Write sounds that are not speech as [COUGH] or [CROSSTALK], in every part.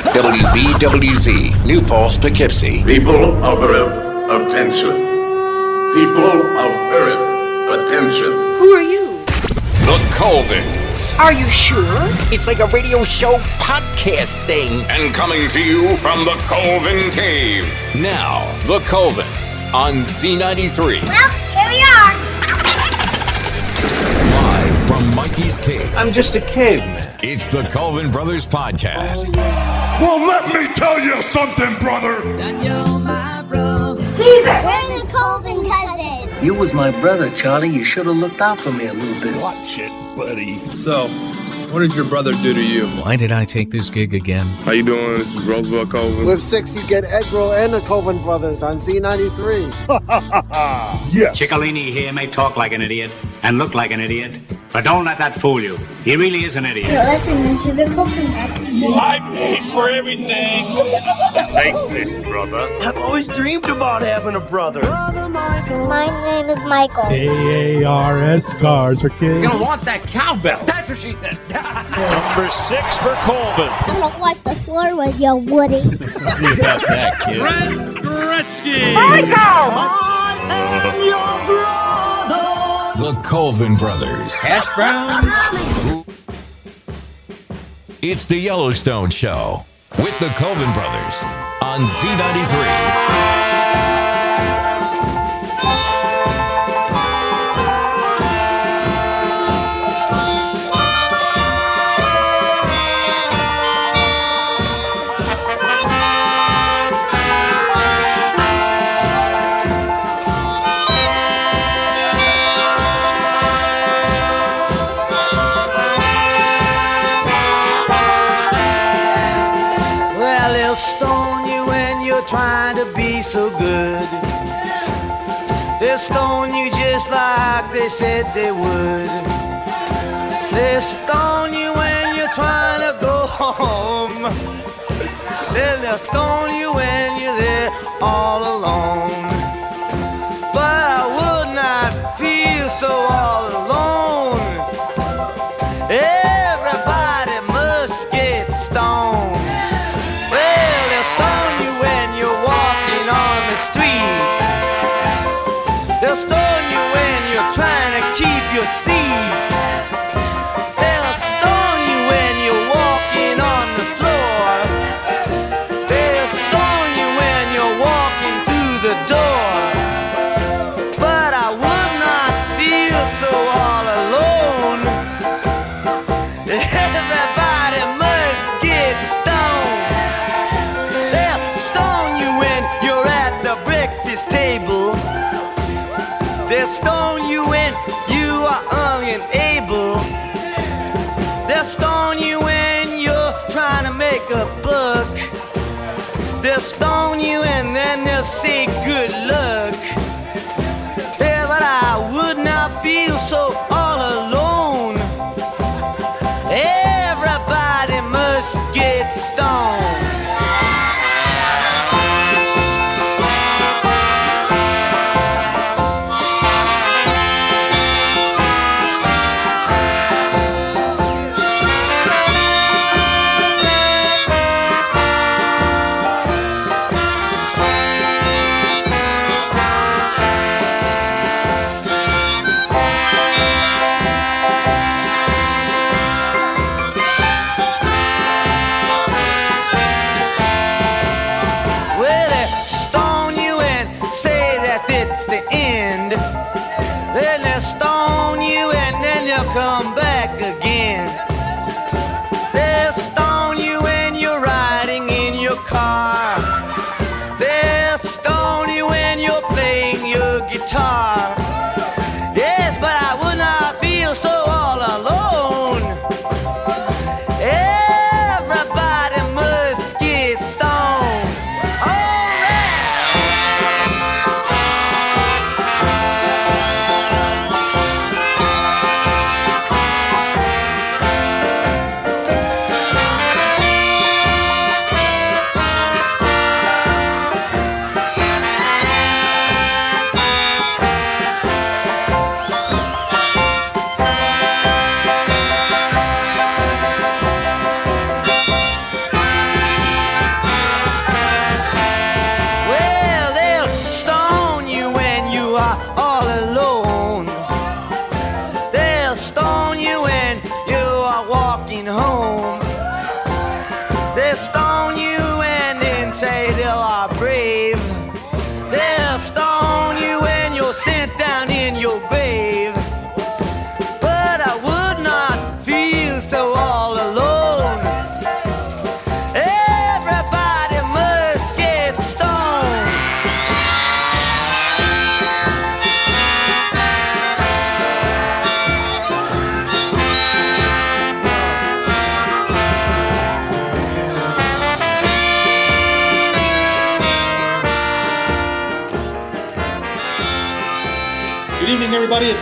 WBWZ, New Paltz, Poughkeepsie. People of Earth, attention. People of Earth, attention. Who are you? The Colvins. Are you sure? It's like a radio show podcast thing. And coming to you from the Colvin Cave. Now, The Colvins on Z93. Well, here we are. Live from Mikey's Cave. I'm just a caveman. It's the Colvin Brothers Podcast. Well, let me tell you something, brother. We're the Colvin cousins. You was my brother, Charlie. You should have looked out for me a little bit. Watch it, buddy. So, what did your brother do to you? Why did I take this gig again? How you doing? This is Roosevelt Colvin. With six, you get Egg Roll and the Colvin Brothers on Z93. [LAUGHS] Yes. Ciccolini here may talk like an idiot and look like an idiot, but don't let that fool you. He really is an idiot. You're listening to the Colvin Cousins. I paid for everything. Take this, brother. I've always dreamed about having a brother. My name is Michael. AARS cars for kids. You want that cowbell. That's what she said. [LAUGHS] Number six for Colvin. I'm gonna wipe the floor with your Woody. [LAUGHS] See about that, kid. Gretzky! The Colvin Brothers. Hash brown? It's the Yellowstone Show with the Colvin Brothers on Z93. Trying to be so good. They'll stone you just like they said they would. They'll stone you when you're trying to go home. They'll stone you when you're there all alone. Stone you and then they'll say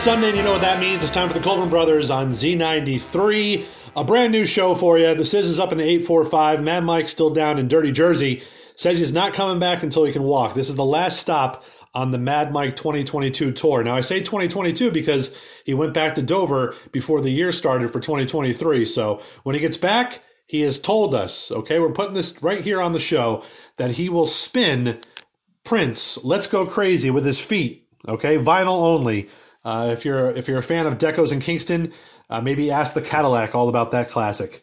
Sunday, and you know what that means. It's time for the Colvin Brothers on Z93. A brand new show for you. The Sizz is up in the 845. Mad Mike's still down in Dirty Jersey. Says he's not coming back until he can walk. This is the last stop on the Mad Mike 2022 tour. Now, I say 2022 because he went back to Dover before the year started for 2023. So when he gets back, he has told us, okay, we're putting this right here on the show, that he will spin Prince, Let's Go Crazy with his feet. Okay, vinyl only. Uh, if you're if you're a fan of Decos in Kingston, uh, maybe ask the Cadillac all about that classic.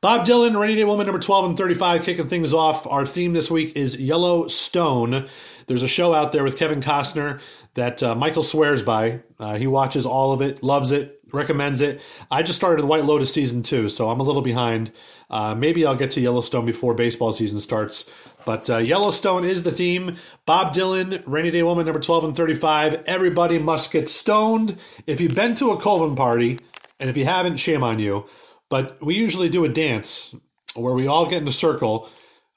Bob Dylan, Rainy Day Woman, number 12 and 35, kicking things off. Our theme this week is Yellowstone. There's a show out there with Kevin Costner that uh, Michael swears by. Uh, he watches all of it, loves it, recommends it. I just started the White Lotus season two, so I'm a little behind. Uh, maybe I'll get to Yellowstone before baseball season starts. But uh, Yellowstone is the theme. Bob Dylan, Rainy Day Woman, number 12 and 35. Everybody must get stoned. If you've been to a Colvin party, and if you haven't, shame on you. But we usually do a dance where we all get in a circle.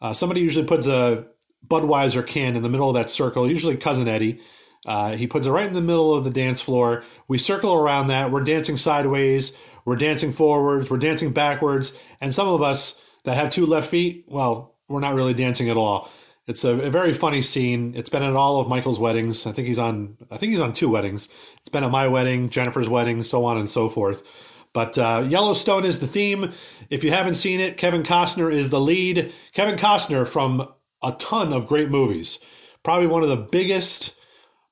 Uh, somebody usually puts a Budweiser can in the middle of that circle, usually Cousin Eddie. Uh, he puts it right in the middle of the dance floor. We circle around that. We're dancing sideways. We're dancing forwards. We're dancing backwards. And some of us that have two left feet, well, we're not really dancing at all. It's a, a, very funny scene. It's been at all of Michael's weddings. I think he's on. I think he's on two weddings. It's been at my wedding, Jennifer's wedding, so on and so forth. But uh, Yellowstone is the theme. If you haven't seen it, Kevin Costner is the lead. Kevin Costner from a ton of great movies. Probably one of the biggest.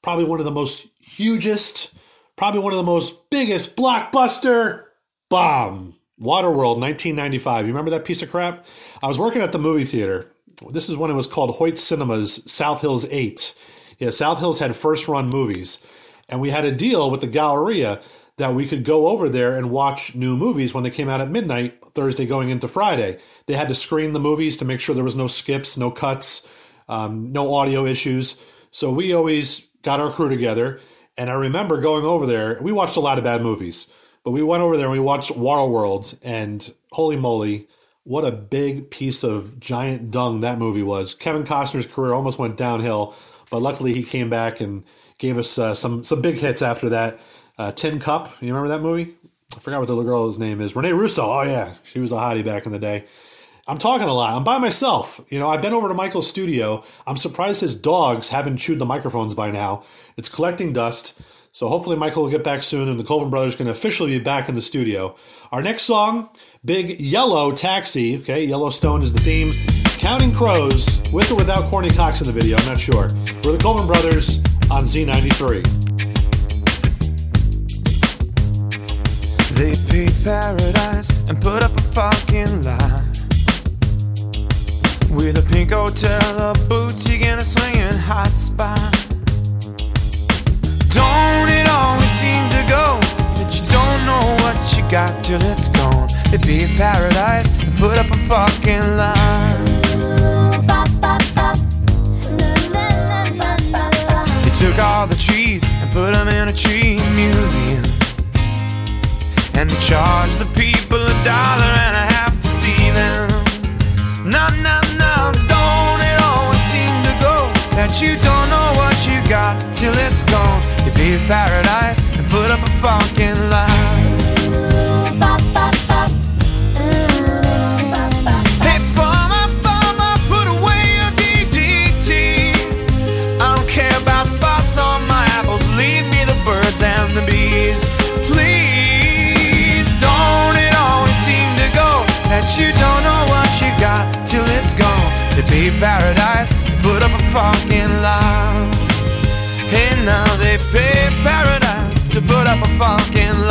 Probably one of the most hugest. Probably one of the most biggest blockbuster bomb. Waterworld, 1995. You remember that piece of crap? I was working at the movie theater. This is when it was called Hoyt Cinemas South Hills 8. Yeah, South Hills had first run movies. And we had a deal with the Galleria that we could go over there and watch new movies when they came out at midnight, Thursday going into Friday. They had to screen the movies to make sure there was no skips, no cuts, um, no audio issues. So we always got our crew together. And I remember going over there. We watched a lot of bad movies. But we went over there and we watched Waterworld, and holy moly, what a big piece of giant dung that movie was. Kevin Costner's career almost went downhill, but luckily he came back and gave us uh, some some big hits after that. Uh, Tin Cup, you remember that movie? I forgot what the little girl's name is. Renee Russo. Oh yeah, she was a hottie back in the day. I'm talking a lot. I'm by myself. You know, I've been over to Michael's studio. I'm surprised his dogs haven't chewed the microphones by now. It's collecting dust. So hopefully Michael will get back soon and the Colvin brothers can officially be back in the studio. Our next song, Big Yellow Taxi. Okay, Yellowstone is the theme. Counting Crows, with or without Courteney Cox in the video, I'm not sure. We're the Colvin brothers on Z93. They paved paradise and put up a parking lot with a pink hotel, a boutique, and a swinging hot spot. Don't it always seem to go that you don't know what you got till it's gone? They paved paradise and put up a parking lot. They took all the trees and put them in a tree museum. And they charged the people a dollar and a half to see them. No, no, no, don't it always seem to go that you don't you till it's gone? You paved paradise and put up a parking lot. Hey, farmer, farmer, put away your DDT. I don't care about spots on my apples. Leave me the birds and the bees. Please, don't it always seem to go that you don't know what you got till it's gone? They paved paradise put up a fucking lot. Paradise to put up a parking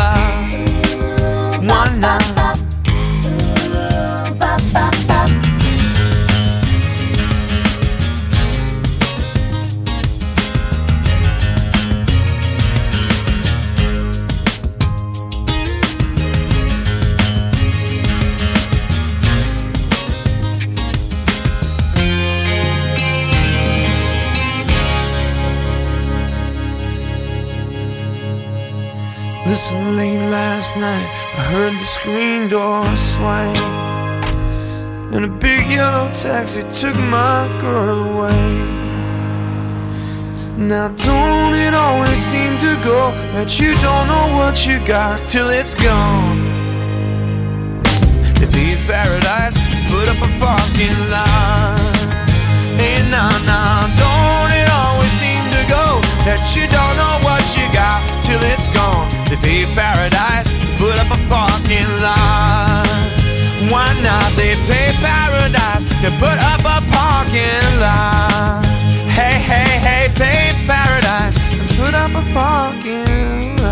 door. And a big yellow taxi took my girl away. Now, don't it always seem to go that you don't know what you got till it's gone? To in paradise, put up a parking lot. Hey, now, now, don't it always seem to go that you don't know what you got till it's gone? To in paradise, put up a parking lot. Why not? They pay paradise to put up a parking lot. Hey, hey, hey, pay paradise and put up a parking lot.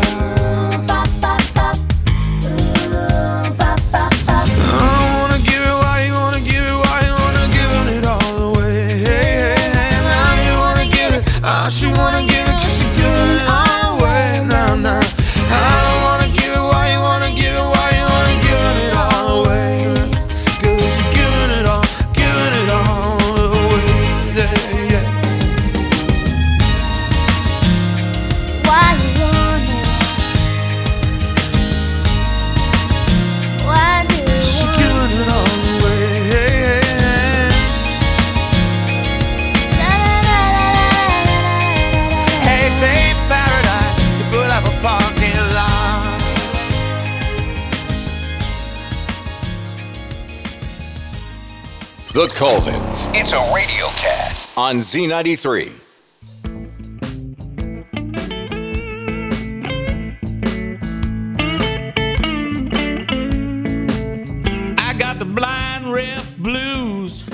The Colvins It's a radio cast. on Z93. I got the blind ref blues.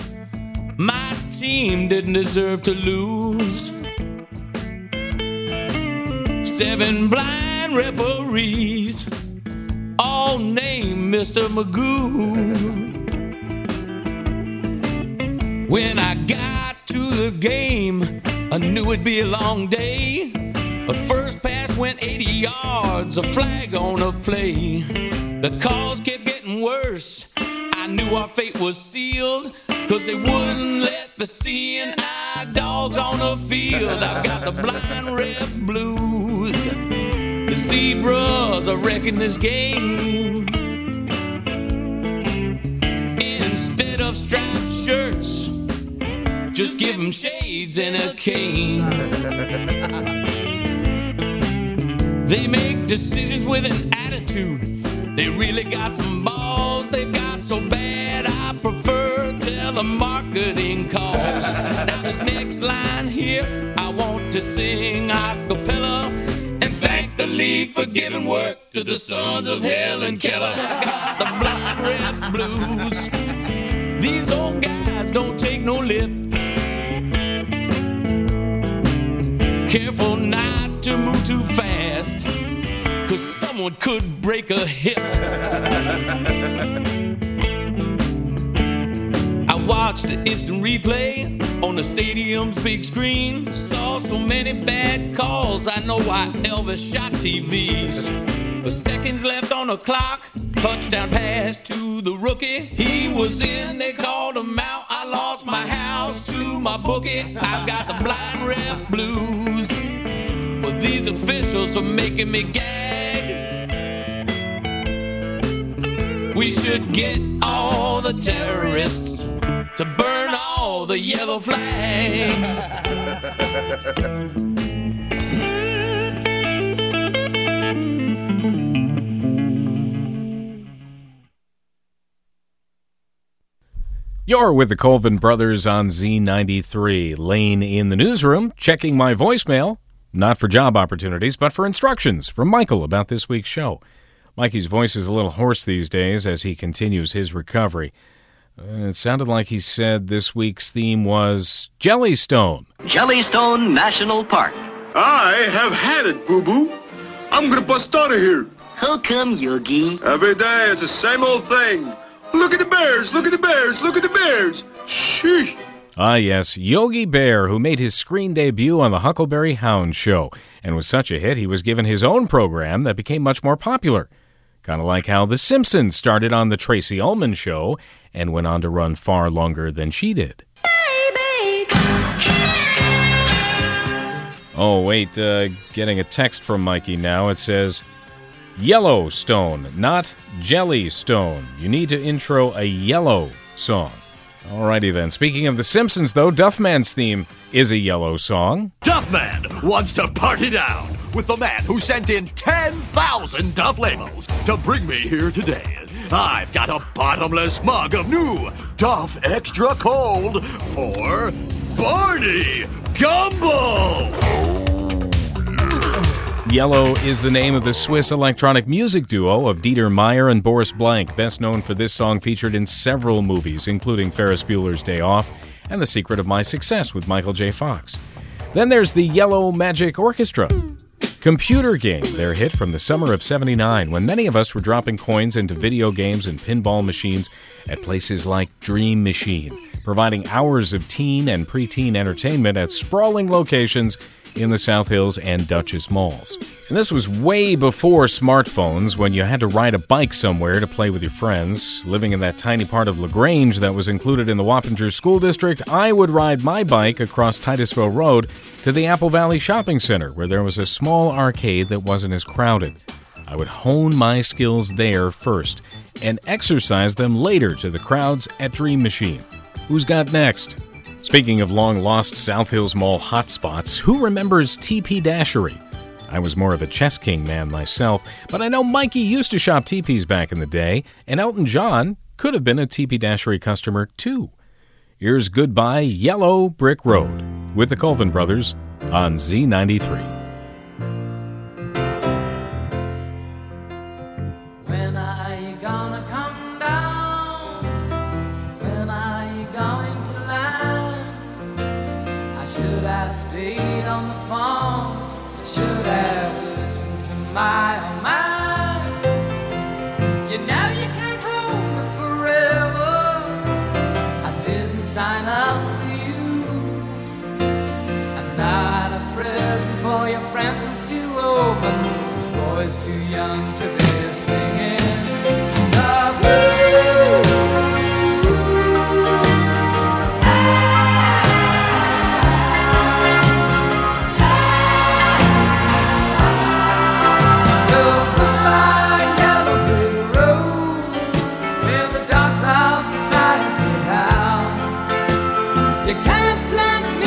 My team didn't deserve to lose. Seven blind referees, all named Mr. Magoo. When I got to the game, I knew it'd be a long day. A first pass went 80 yards, a flag on a play. The calls kept getting worse. I knew our fate was sealed, cause they wouldn't let the seeing dogs on the field. I've got the blind ref blues. The zebras are wrecking this game. Instead of striped shirts, just give them shades and a cane. [LAUGHS] They make decisions with an attitude. They really got some balls. They've got so bad, I prefer telemarketing calls. [LAUGHS] now, this next line here, I want to sing a cappella and thank the league for giving work to the sons of Helen Keller. Got the blind ref blues. These old guys don't take no lip. Careful not to move too fast, cause someone could break a hip. I watched the instant replay on the stadium's big screen. Saw so many bad calls, I know why Elvis shot TVs. With seconds left on the clock, touchdown pass to the rookie. He was in, they called him out. Lost my house to my bookie. I've got the blind ref blues. But these officials are making me gag. We should get all the terrorists to burn all the yellow flags. [LAUGHS] You're with the Colvin Brothers on Z93. Lane in the newsroom, checking my voicemail, not for job opportunities, but for instructions from Michael about this week's show. Mikey's voice is a little hoarse these days as he continues his recovery. Uh, it sounded like he said this week's theme was Jellystone. Jellystone National Park. I have had it, Boo Boo. I'm gonna bust out of here. How come, Yogi? Every day it's the same old thing. Look at the bears, look at the bears, look at the bears. Sheesh. Ah, yes, Yogi Bear, who made his screen debut on the Huckleberry Hound show and was such a hit he was given his own program that became much more popular. Kind of like how The Simpsons started on The Tracey Ullman Show and went on to run far longer than she did. Oh, wait, uh, getting a text from Mikey now. It says, Yellowstone, not Jellystone. You need to intro a yellow song. Alrighty then. Speaking of The Simpsons, though, Duffman's theme is a yellow song. Duffman wants to party down with the man who sent in 10,000 Duff labels to bring me here today. I've got a bottomless mug of new Duff Extra Cold for Barney Gumble. Yello is the name of the Swiss electronic music duo of Dieter Meier and Boris Blank, best known for this song featured in several movies, including Ferris Bueller's Day Off and The Secret of My Success with Michael J. Fox. Then there's the Yellow Magic Orchestra. Computer Game, their hit from the summer of 79, when many of us were dropping coins into video games and pinball machines at places like Dream Machine, providing hours of teen and preteen entertainment at sprawling locations in the South Hills and Dutchess malls. And this was way before smartphones when you had to ride a bike somewhere to play with your friends. Living in that tiny part of LaGrange that was included in the Wappinger School District, I would ride my bike across Titusville Road to the Apple Valley Shopping Center where there was a small arcade that wasn't as crowded. I would hone my skills there first and exercise them later to the crowds at Dream Machine. Who's got next? Speaking of long lost South Hills Mall hotspots, who remembers TP Dashery? I was more of a Chess King man myself, but I know Mikey used to shop TPs back in the day, and Elton John could have been a TP Dashery customer too. Here's Goodbye Yellow Brick Road with the Colvin Brothers on Z93. Listened to oh my. You know you can't hold me forever. I didn't sign up for you. I'm not a present for your friends to open. This boy's too young to be You can't plant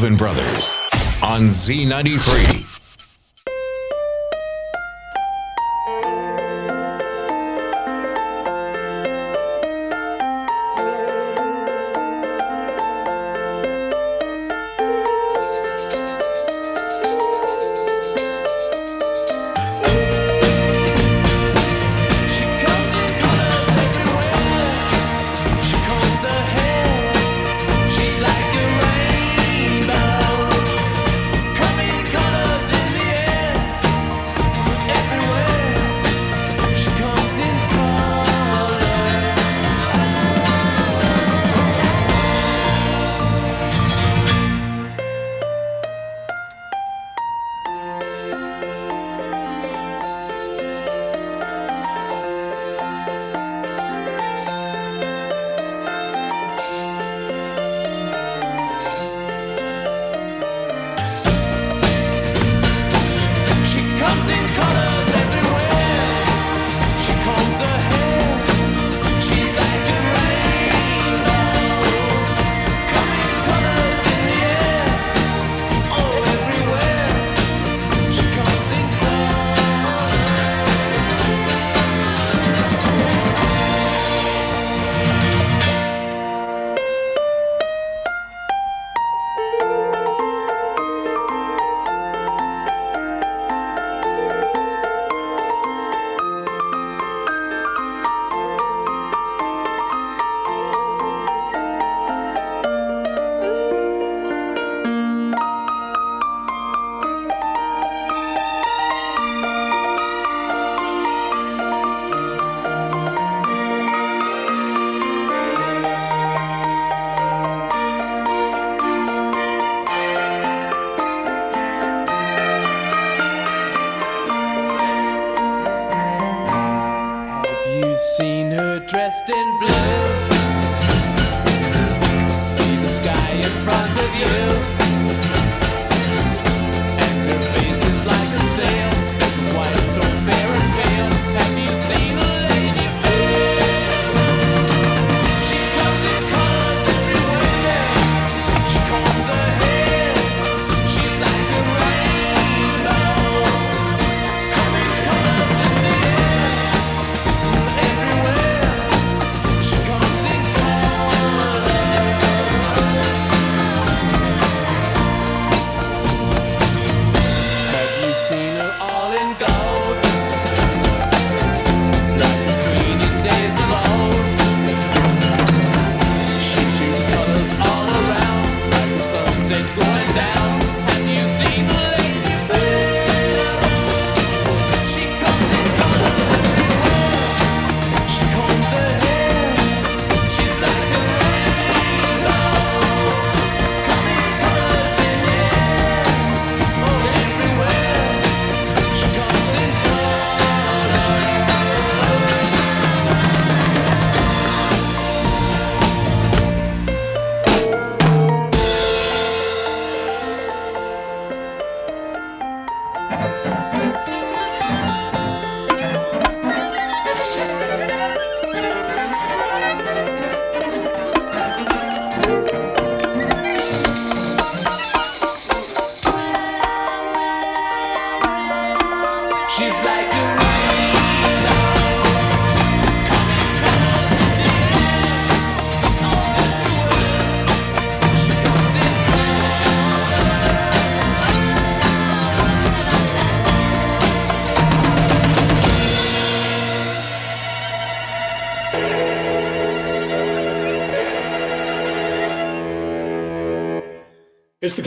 The Brothers on Z93.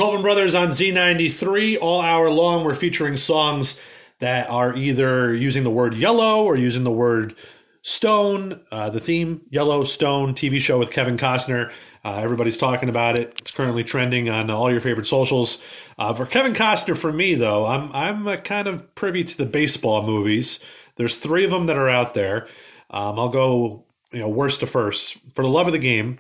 Colvin Brothers on Z93. All hour long, we're featuring songs that are either using the word yellow or using the word stone. Uh, the theme, Yellow Stone TV show with Kevin Costner. Uh, everybody's talking about it. It's currently trending on all your favorite socials. Uh, for Kevin Costner, for me though, I'm I'm kind of privy to the baseball movies. There's three of them that are out there. Um, I'll go you know worst to first. For the love of the game,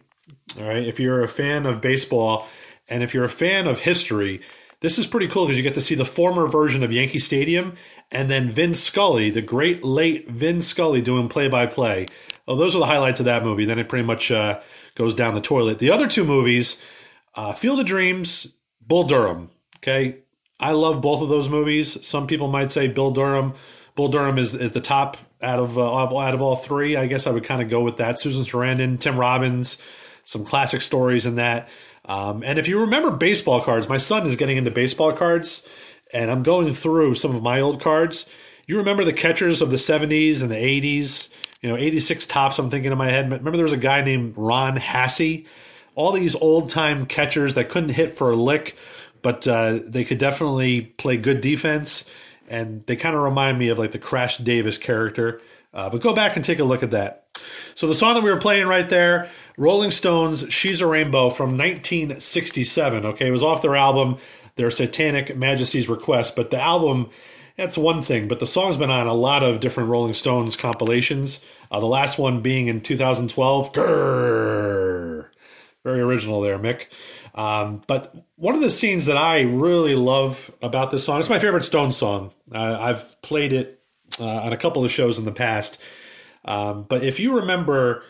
all right. If you're a fan of baseball and if you're a fan of history, this is pretty cool because you get to see the former version of Yankee Stadium and then Vin Scully, the great late Vin Scully, doing play by play. Oh, those are the highlights of that movie. Then it pretty much uh, goes down the toilet. The other two movies, uh, Field of Dreams, Bull Durham. Okay, I love both of those movies. Some people might say Bill Durham, Bull Durham is is the top out of uh, out of all three. I guess I would kind of go with that. Susan Sarandon, Tim Robbins, some classic stories in that. Um, and if you remember baseball cards, my son is getting into baseball cards, and I'm going through some of my old cards. You remember the catchers of the 70s and the 80s? You know, 86 Topps, I'm thinking in my head. Remember there was a guy named Ron Hassey? All these old time catchers that couldn't hit for a lick, but uh, they could definitely play good defense. And they kind of remind me of like the Crash Davis character. Uh, but go back and take a look at that. So the song that we were playing right there, Rolling Stones, She's a Rainbow from 1967. Okay, it was off their album, their Satanic Majesties Request, but the album, that's one thing, but the song's been on a lot of different Rolling Stones compilations. Uh, the last one being in 2012, Grrr, Very original there, Mick. Um, but one of the scenes that I really love about this song, it's my favorite Stone song. Uh, I've played it uh, on a couple of shows in the past. Um, but if you remember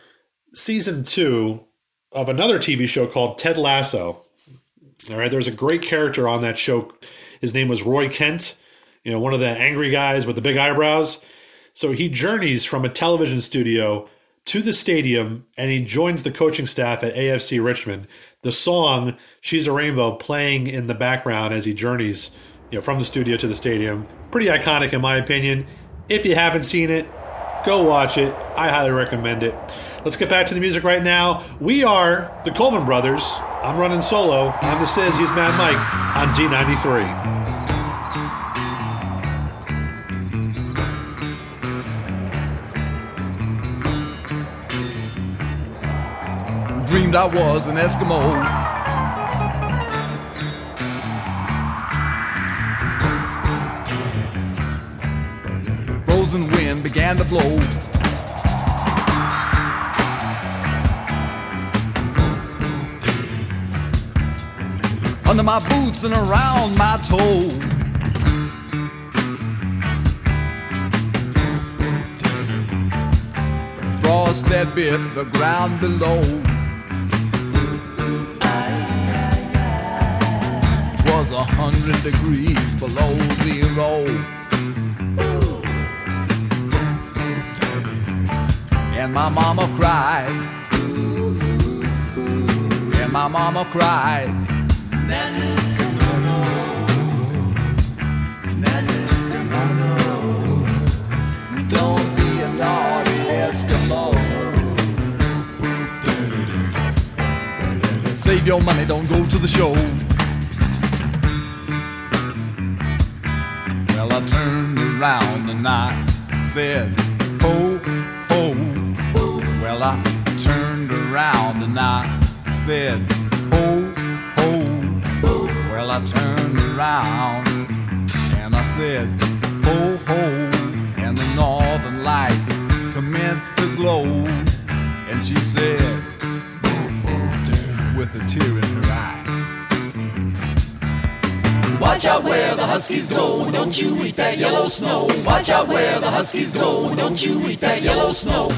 season two of another TV show called Ted Lasso, all right, there's a great character on that show. His name was Roy Kent, you know, one of the angry guys with the big eyebrows. So he journeys from a television studio to the stadium and he joins the coaching staff at AFC Richmond. The song She's a Rainbow playing in the background as he journeys, you know, from the studio to the stadium. Pretty iconic in my opinion. If you haven't seen it, go watch it. I highly recommend it. Let's get back to the music right now. We are the Colvin Brothers. I'm running solo. I'm the Sizz. He's Mad Mike on Z93. dreamed I was an Eskimo. Frozen wind began to blow. Under my boots and around my toes. Frost that bit the ground below. was a hundred degrees below zero. And my mama cried. And my mama cried. Don't be a naughty Eskimo. Save your money, don't go to the show. Well, I turned around and I said. Oh, oh. Well, I turned around and I said, ho, ho. Well, I turned around and I said, ho, ho. And the northern lights commenced to glow. And she said, with a tear in her eye. Watch out where the huskies go, don't you eat that yellow snow. Watch out where the huskies go, don't you eat that yellow snow.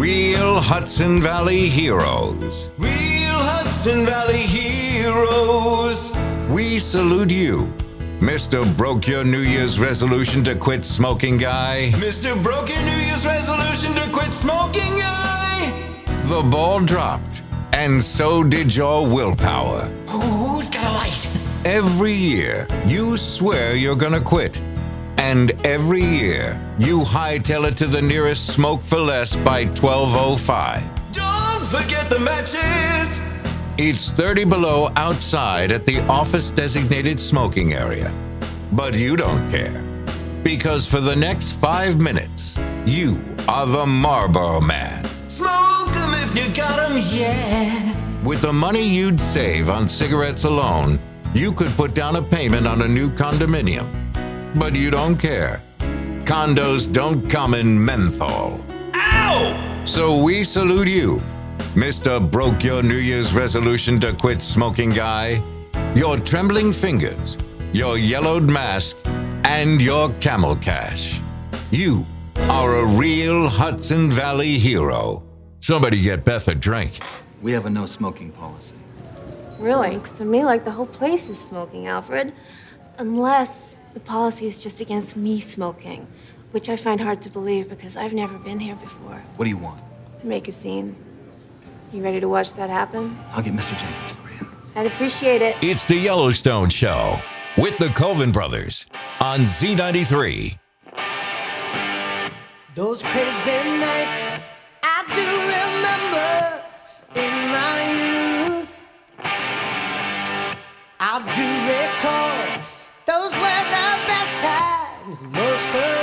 Real Hudson Valley heroes. Real Hudson Valley heroes. We salute you. Mr. Broke Your New Year's resolution to quit smoking guy. Mr. Broke Your New Year's resolution to quit smoking guy. The ball dropped, and so did your willpower. Who's got a light? Every year, you swear you're gonna quit. And every year, you hightail it to the nearest smoke for less by 1205. Don't forget the matches. It's 30 below outside at the office designated smoking area. But you don't care. Because for the next five minutes, you are the Marlboro Man. Smoke 'em if you got 'em, yeah. With the money you'd save on cigarettes alone, you could put down a payment on a new condominium. But you don't care. Condos don't come in menthol. Ow! So we salute you, Mr. Broke Your New Year's resolution to quit smoking guy. Your trembling fingers, your yellowed mask, and your camel cash. You are a real Hudson Valley hero. Somebody get Beth a drink. We have a no smoking policy. Really? Looks to me like the whole place is smoking, Alfred. Unless the policy is just against me smoking, which I find hard to believe because I've never been here before. What do you want? To make a scene. You ready to watch that happen? I'll get Mr. Jenkins for you. I'd appreciate it. It's the Yellowstone Show with the Colvin Brothers on Z93. Those crazy nights I do remember in my youth. I do recall those were the best times, most of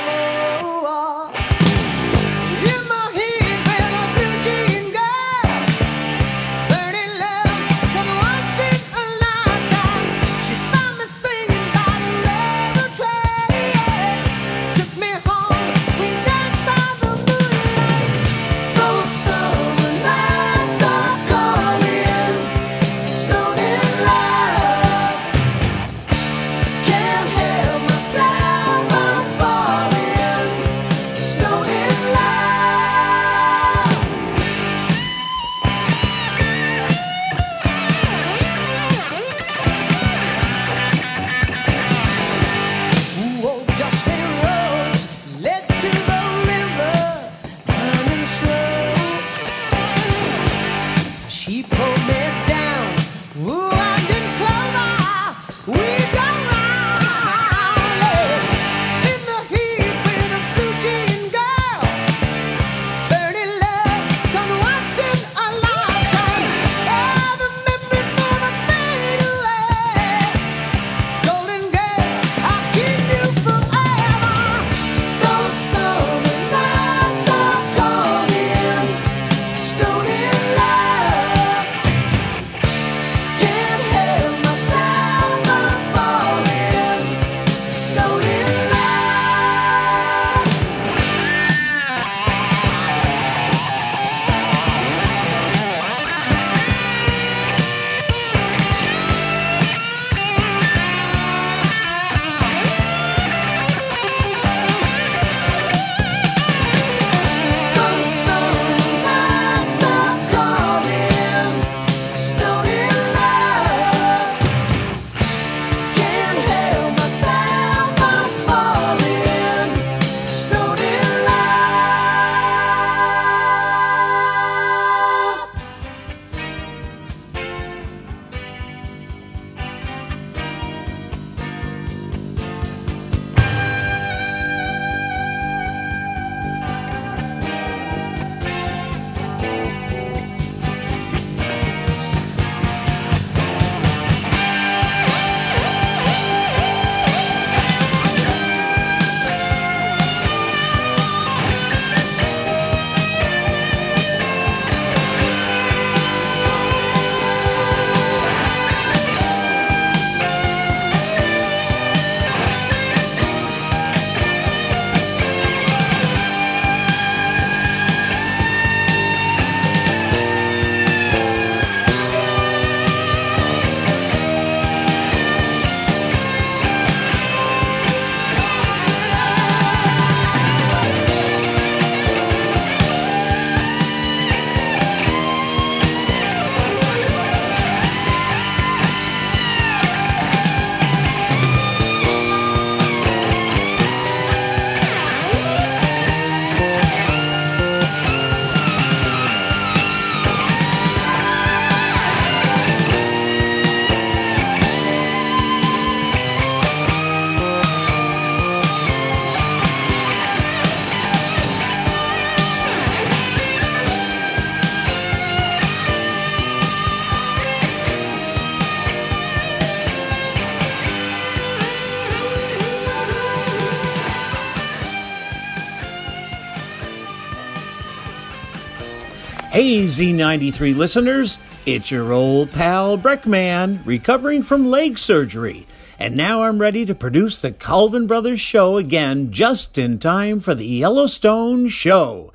Hey, Z93 listeners, it's your old pal Breckman, recovering from leg surgery. And now I'm ready to produce the Colvin Brothers show again just in time for the Yellowstone show.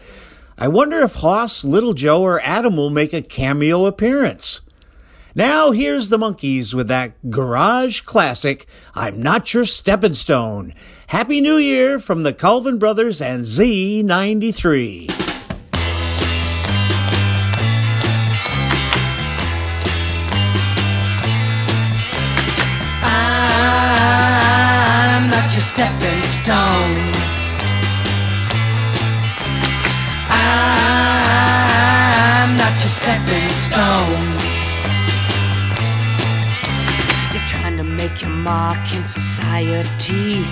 I wonder if Hoss, Little Joe, or Adam will make a cameo appearance. Now here's the Monkees with that garage classic, I'm Not Your Stepping Stone. Happy New Year from the Colvin Brothers and Z93. Stepping stone. I'm not your stepping stone. You're trying to make your mark in society.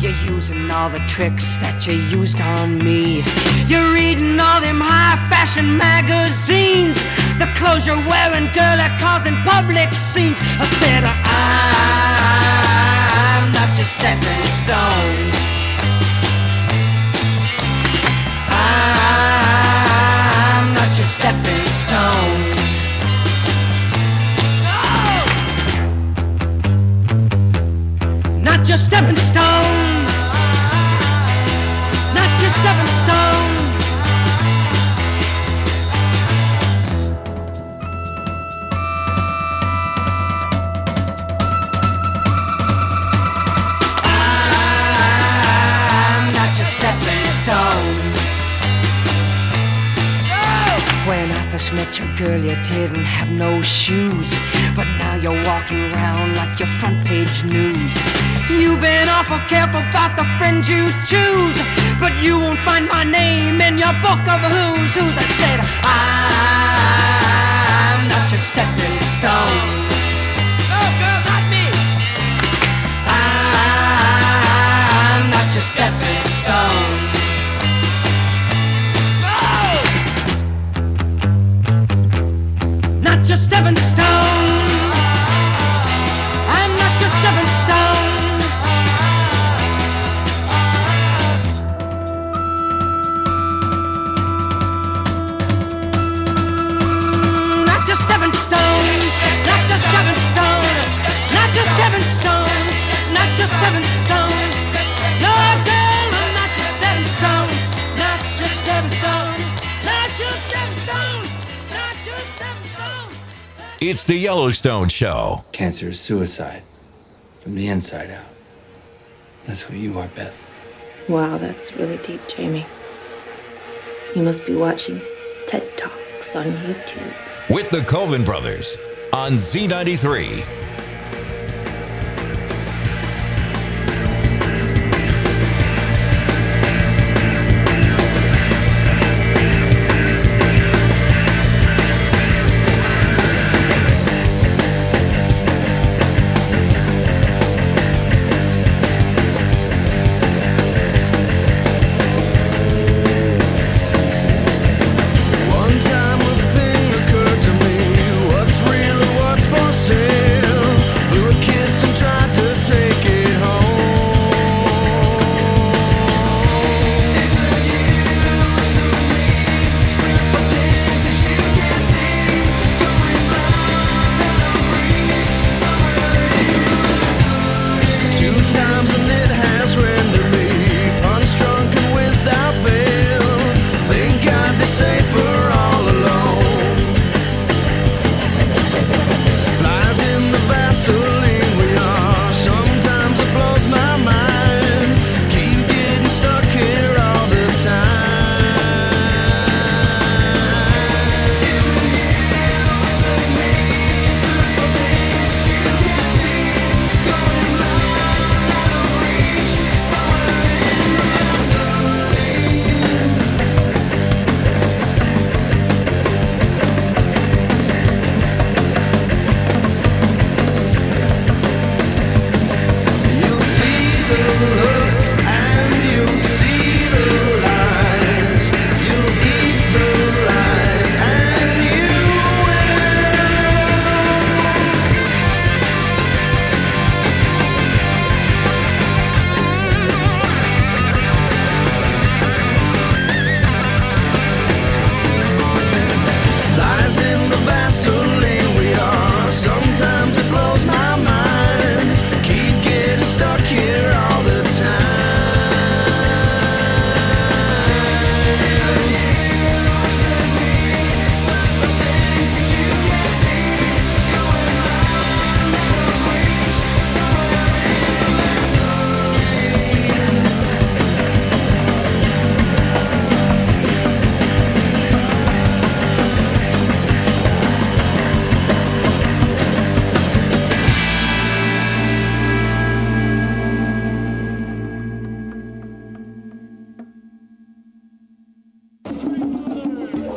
You're using all the tricks that you used on me. You're reading all them high fashion magazines. The clothes you're wearing, girl, are causing public scenes. I said, I'm your stepping stone. I'm not your stepping stone. Not your stepping stone. Not your stepping stone. Met your girl, you didn't have no shoes. But now you're walking around like your front page news. You've been awful careful about the friends you choose. But you won't find my name in your book of who's who's. I said, I'm not your stepping stone. It's the Yellowstone Show. Cancer is suicide from the inside out. That's what you are, Beth. Wow, that's really deep, Jamie. You must be watching TED Talks on YouTube. With the Colvin Brothers on Z93.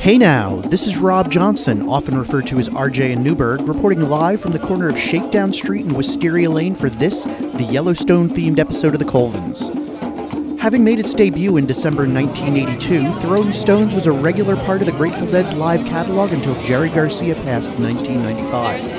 Hey now, this is Rob Johnson, often referred to as RJ and Newberg, reporting live from the corner of Shakedown Street and Wisteria Lane for this, the Yellowstone themed episode of The Colvins. Having made its debut in December 1982, Throwing Stones was a regular part of the Grateful Dead's live catalog until Jerry Garcia passed in 1995.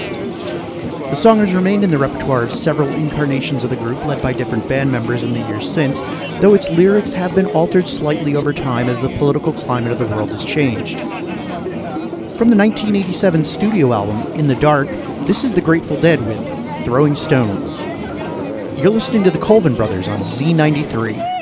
The song has remained in the repertoire of several incarnations of the group led by different band members in the years since, though its lyrics have been altered slightly over time as the political climate of the world has changed. From the 1987 studio album, In the Dark, this is The Grateful Dead with Throwing Stones. You're listening to the Colvin Brothers on Z93.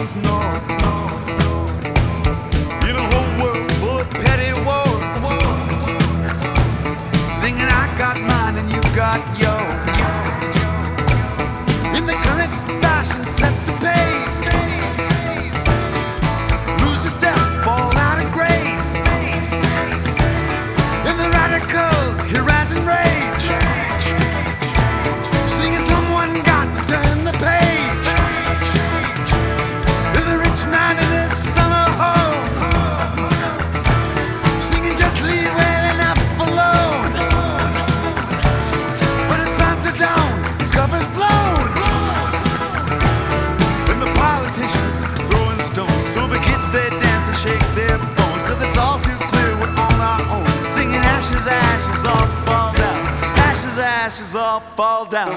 no, no. Ashes, all fall down.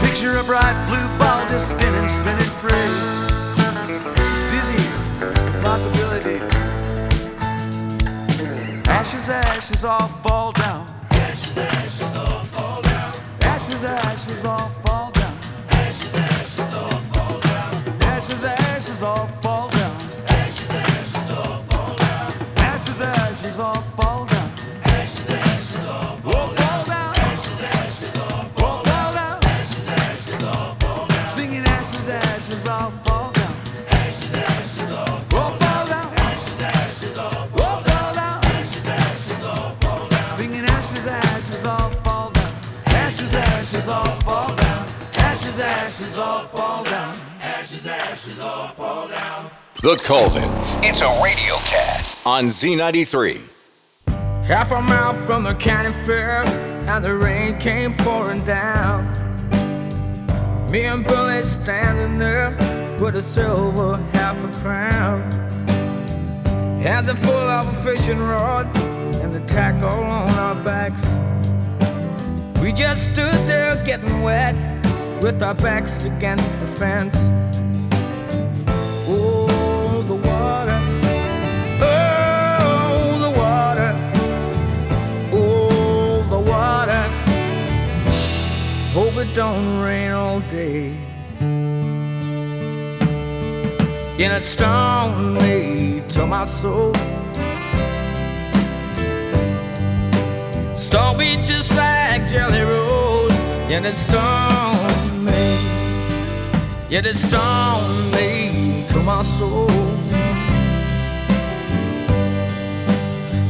Picture a bright blue ball just spinning, spinning free. It's dizzy, possibilities. Ashes, ashes, all fall down. Ashes, ashes, all fall down. Ashes, ashes, all fall down. Ashes, ashes, all fall down. Ashes, ashes, all fall down. Ashes, ashes, all fall down. Ashes, ashes, all The Colvins. It's a radio cast on Z93. Half a mile from the county fair, and the rain came pouring down. Me and Billy standing there with a silver half a crown. Hands are full of a fishing rod and the tackle on our backs. We just stood there getting wet with our backs against the fence. Hope it don't rain all day. And it stung me to my soul. Stung me just like Jelly Roll. And it stung me. Yet it stung me to my soul.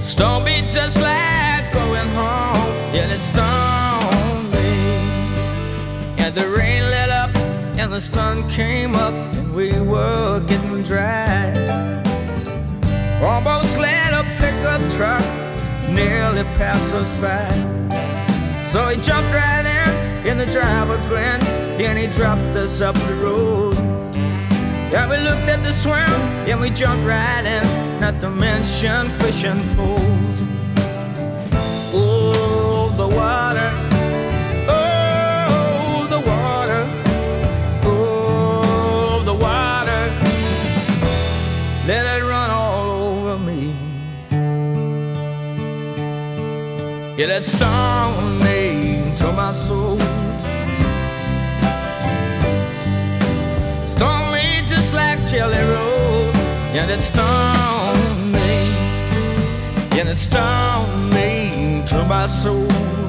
Stung me just like going home. Yet it stung. And the rain let up and the sun came up and we were getting dry. Almost let a pickup truck nearly pass us by. So he jumped right in, and the driver grinned, and he dropped us up the road. Yeah, we looked at the swim, and we jumped right in, not to mention fishing poles. Oh, the water. Let it run all over me. Yeah, that stung me to my soul. Stung me just like Jelly Roll. Yeah, that stung me. Yeah, that stung me to my soul.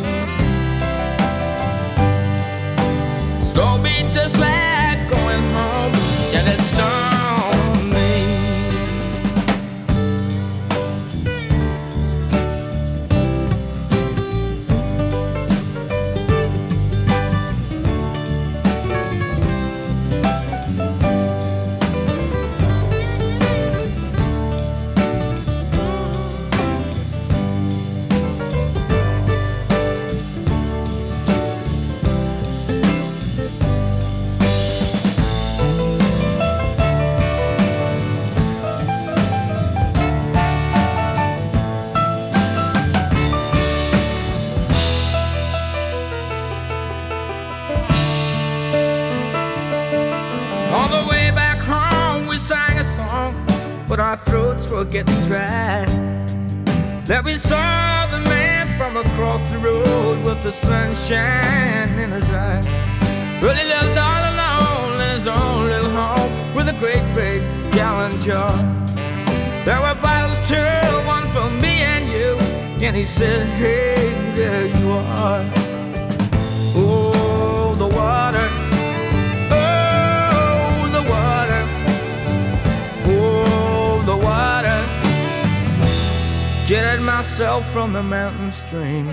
Myself from the mountain stream.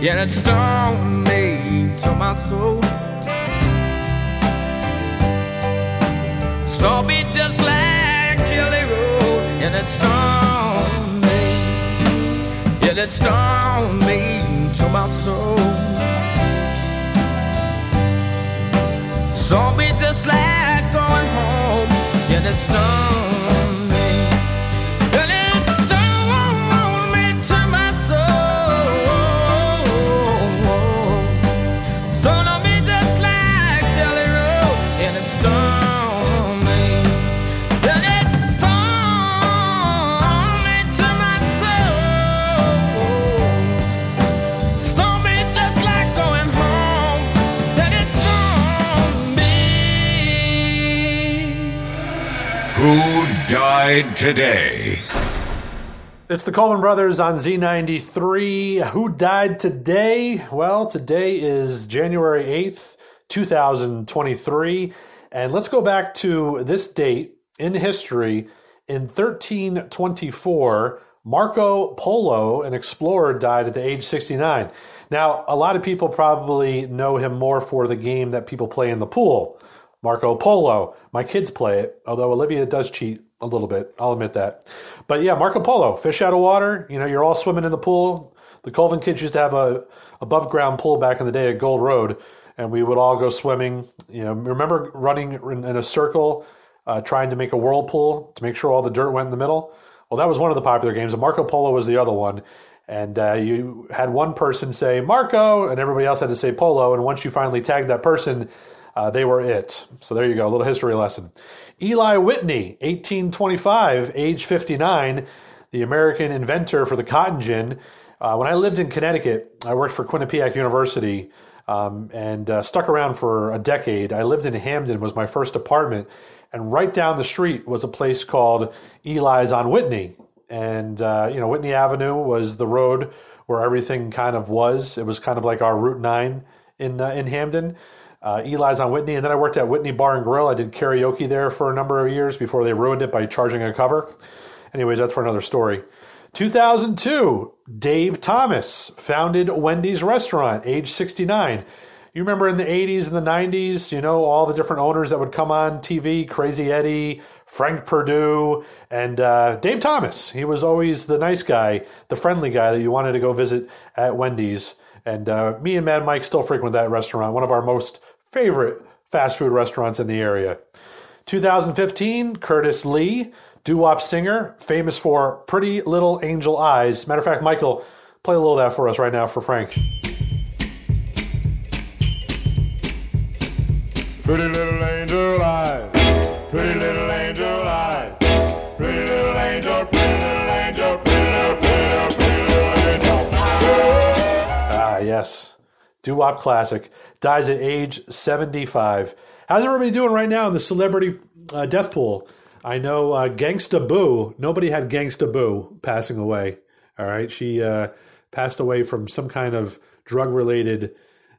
Yet it stung me to my soul. Saw me just like Jelly Roll, and it stung me. Yet it stung me to my soul. Saw me just like going home, yet it stung today? It's the Coleman Brothers on Z93. Who died today? Well, today is January 8th, 2023. And let's go back to this date in history. In 1324, Marco Polo, an explorer, died at the age 69. Now, a lot of people probably know him more for the game that people play in the pool. Marco Polo. My kids play it, although Olivia does cheat a little bit. I'll admit that. But yeah, Marco Polo, fish out of water. You know, you're all swimming in the pool. The Colvin kids used to have a above ground pool back in the day at Gold Road, and we would all go swimming. You know, remember running in a circle, uh, trying to make a whirlpool to make sure all the dirt went in the middle. Well, that was one of the popular games, and Marco Polo was the other one. And uh, you had one person say Marco, and everybody else had to say Polo. And once you finally tagged that person, uh, they were it. So there you go, a little history lesson. Eli Whitney, 1825, age 59, the American inventor for the cotton gin. Uh, when I lived in Connecticut, I worked for Quinnipiac University um, and uh, stuck around for a decade. I lived in Hamden, was my first apartment, and right down the street was a place called Eli's on Whitney. And uh, you know, Whitney Avenue was the road where everything kind of was. It was kind of like our Route Nine in uh, in Hamden. Uh, Eli's on Whitney, and then I worked at Whitney Bar and Grill. I did karaoke there for a number of years before they ruined it by charging a cover. Anyways, that's for another story. 2002, Dave Thomas founded Wendy's restaurant, age 69. You remember in the 80s and the 90s, you know, all the different owners that would come on TV Crazy Eddie, Frank Perdue, and uh, Dave Thomas. He was always the nice guy, the friendly guy that you wanted to go visit at Wendy's. And uh, me and Mad Mike still frequent that restaurant, one of our most favorite fast food restaurants in the area. 2015, Curtis Lee, doo wop singer, famous for Pretty Little Angel Eyes. Matter of fact, Michael, play a little of that for us right now for Frank. Pretty little angel eyes, pretty little angel eyes, pretty little angel, pretty little angel, pretty little, pretty little, pretty little angel. Ah, yes. Doo wop classic. Dies at age 75. How's everybody doing right now in the celebrity uh, death pool? I know uh, Gangsta Boo. Nobody had Gangsta Boo passing away. All right. She uh, passed away from some kind of drug related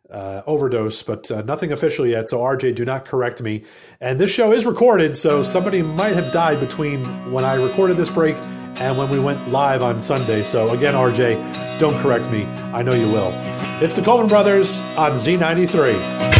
uh, overdose, but uh, nothing official yet. So, RJ, do not correct me. And this show is recorded, so somebody might have died between when I recorded this break and when we went live on Sunday. So, again, RJ, don't correct me. I know you will. It's the Coleman Brothers on Z93.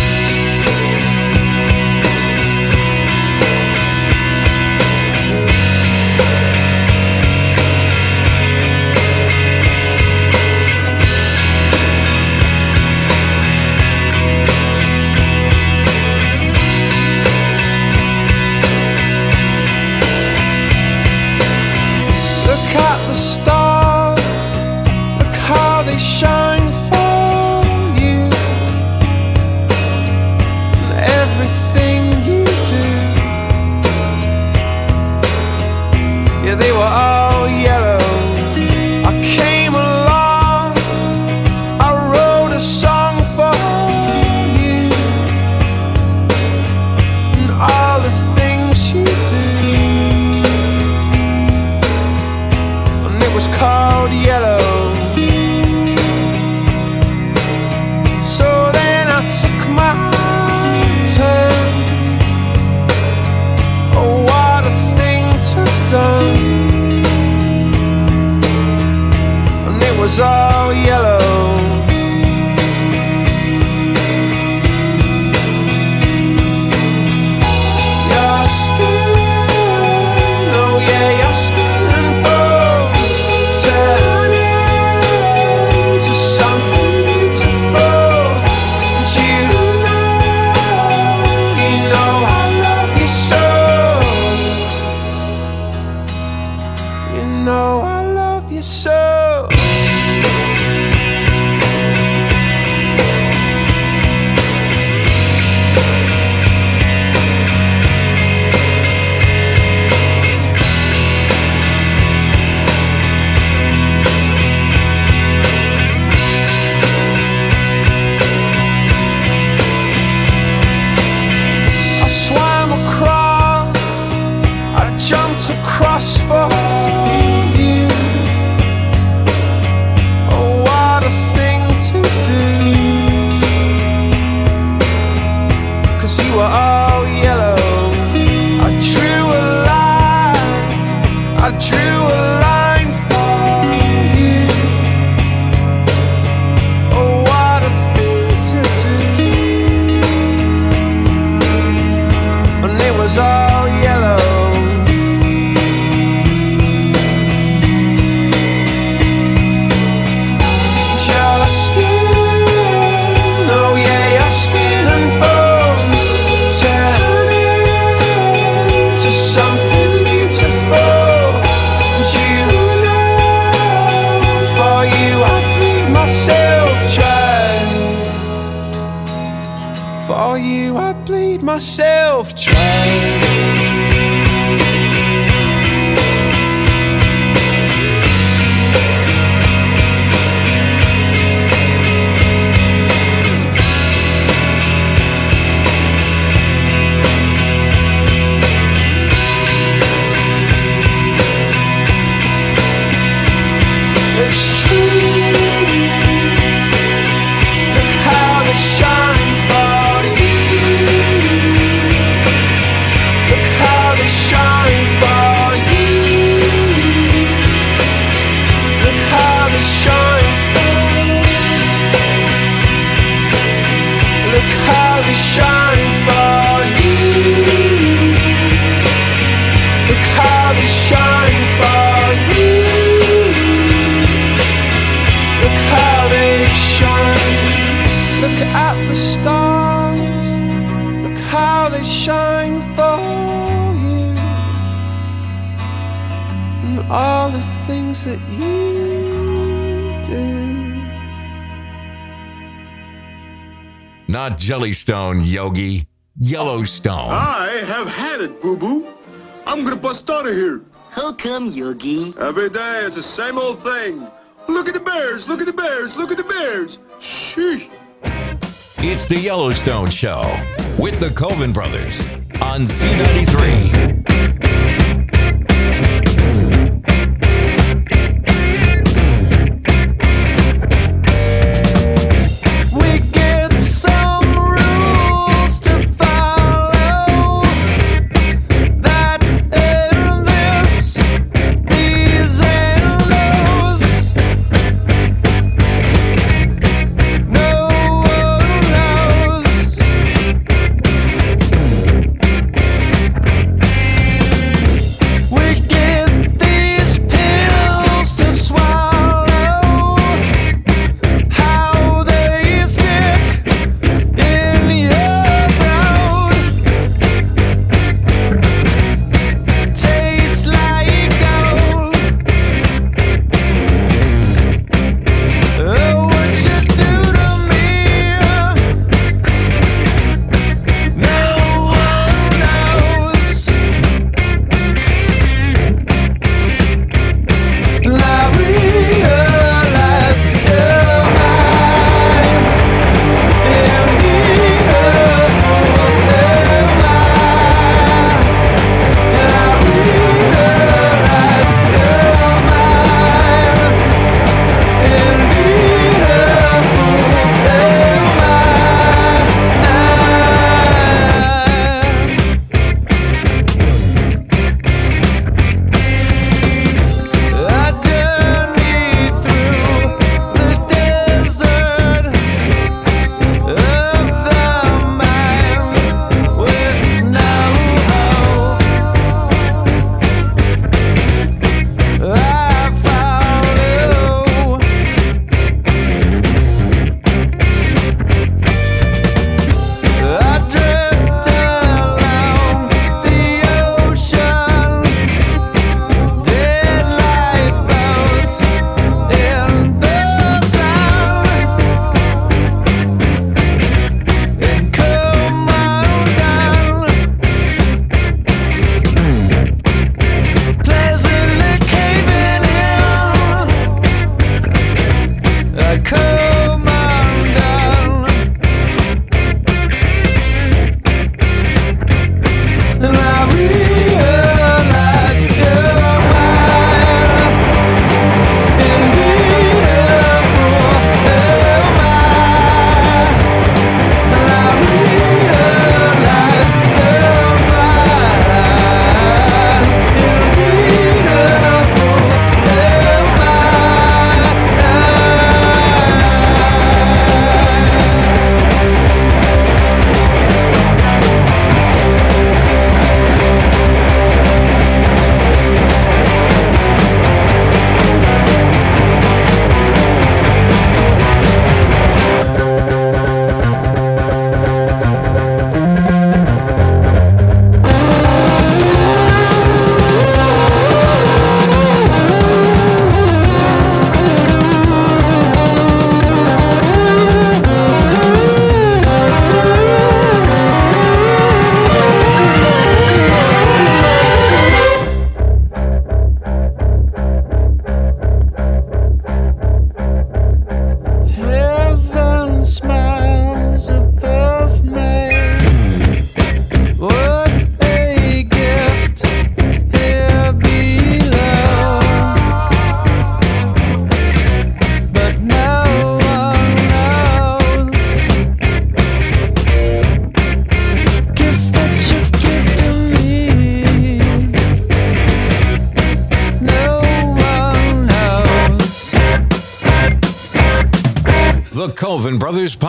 Bleed Jellystone, Yogi. Yellowstone. I have had it, boo boo. I'm gonna bust out of here. How come, Yogi? Every day it's the same old thing. Look at the bears, look at the bears, look at the bears. Sheesh. It's the Yellowstone Show with the Colvin Brothers on C93.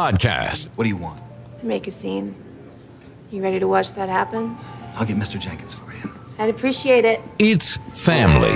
Podcast. What do you want? To make a scene. You ready to watch that happen? I'll get Mr. Jenkins for you. I'd appreciate it. It's family